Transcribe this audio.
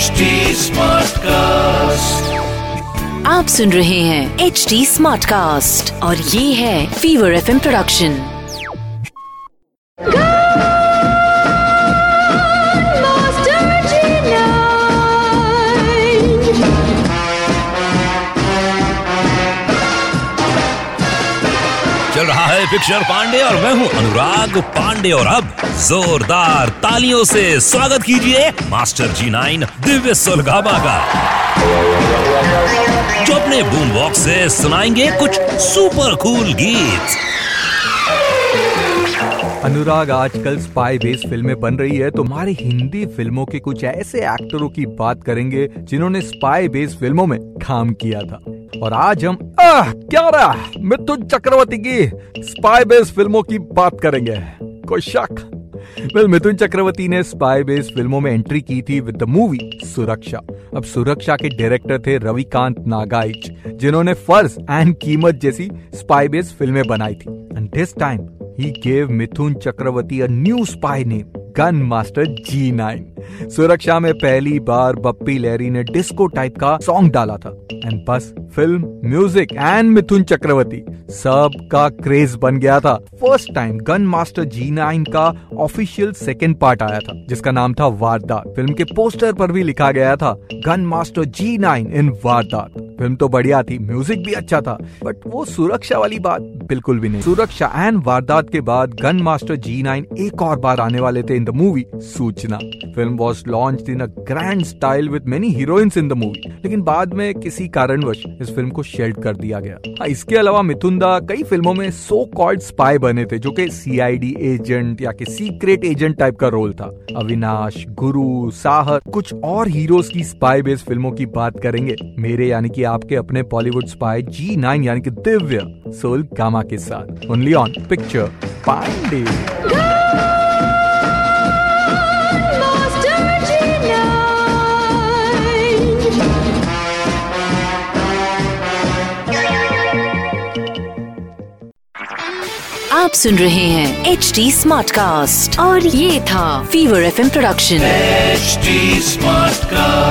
HD cast आप सुन रहे हैं एच डी स्मार्ट कास्ट और ये है फीवर एफ़ प्रोडक्शन चल रहा है पिक्चर पांडे और मैं हूँ अनुराग पांडे और अब जोरदार तालियों से स्वागत कीजिए मास्टर जी नाइन दिव्य सुलगामा का। जो अपने बूम बॉक्स से सुनाएँगे कुछ सुपर कूल गीत। अनुराग, आजकल स्पाई बेस्ड फ़िल्में बन रही है तो हमारी हिंदी फ़िल्मों के कुछ ऐसे एक्टरों की बात करेंगे, जिन्होंने स्पाई बेस्ड फ़िल्मों में काम किया था। और आज हम, आह, क्या रहा? मिथुन चक्रवर्ती की स्पाई बेस्ड फ़िल्मों की बात करेंगे। कोई शक? वेल मिथुन चक्रवर्ती ने स्पाई बेस्ड फ़िल्मों में एंट्री की थी विद द मूवी सुरक्षा। अब सुरक्षा के डायरेक्टर थे रविकांत नागाइच, जिन्होंने फ़र्ज़ एंड कीमत जैसी स्पाई बेस्ड फ़िल्में बनाई थी। And this time he gave Mithun Chakraborty a new spy name Gun Master G nine Suraksha में पहली बार बप्पी लहरी ने डिस्को टाइप का सॉन्ग डाला था। एंड बस film music and Mithun Chakraborty सब का क्रेज बन गया था। First time Gun Master G nine का ऑफिशियल सेकेंड पार्ट आया था, जिसका नाम था वारदात। फ़िल्म के पोस्टर पर भी लिखा गया था Gun Master G nine in Wardat. Film तो बढ़िया थी म्यूज़िक भी अच्छा था बट वो सुरक्षा वाली बात बिल्कुल भी नहीं। सुरक्षा एंड वारदात के बाद गन मास्टर जी नाइन एक और बार आने वाले थे इन द मूवी सूचना। Film was launch in a grand style with many heroines in the movie लेकिन बाद में किसी कारणवश इस फ़िल्म को शेल्ड कर दिया गया। हाँ, इसके अलावा मिथुन दा कई फ़िल्मों में सो कॉल्ड स्पाई बने थे जो कि सीआईडी एजेंट या कि सीक्रेट एजेंट टाइप का रोल था। अविनाश गुरु साहर कुछ और हीरोज की स्पाई बेस्ड फ़िल्मों की बात करेंगे। मेरे यानी कि आपके अपने बॉलीवुड स्पाई जी नाइन यानी कि दिव्य सोल गामा के साथ। ओनली ऑन पिक्चर पांडे आप सुन रहे हैं एच डी स्मार्ट कास्ट और ये था Fever FM production HD smart Smartcast.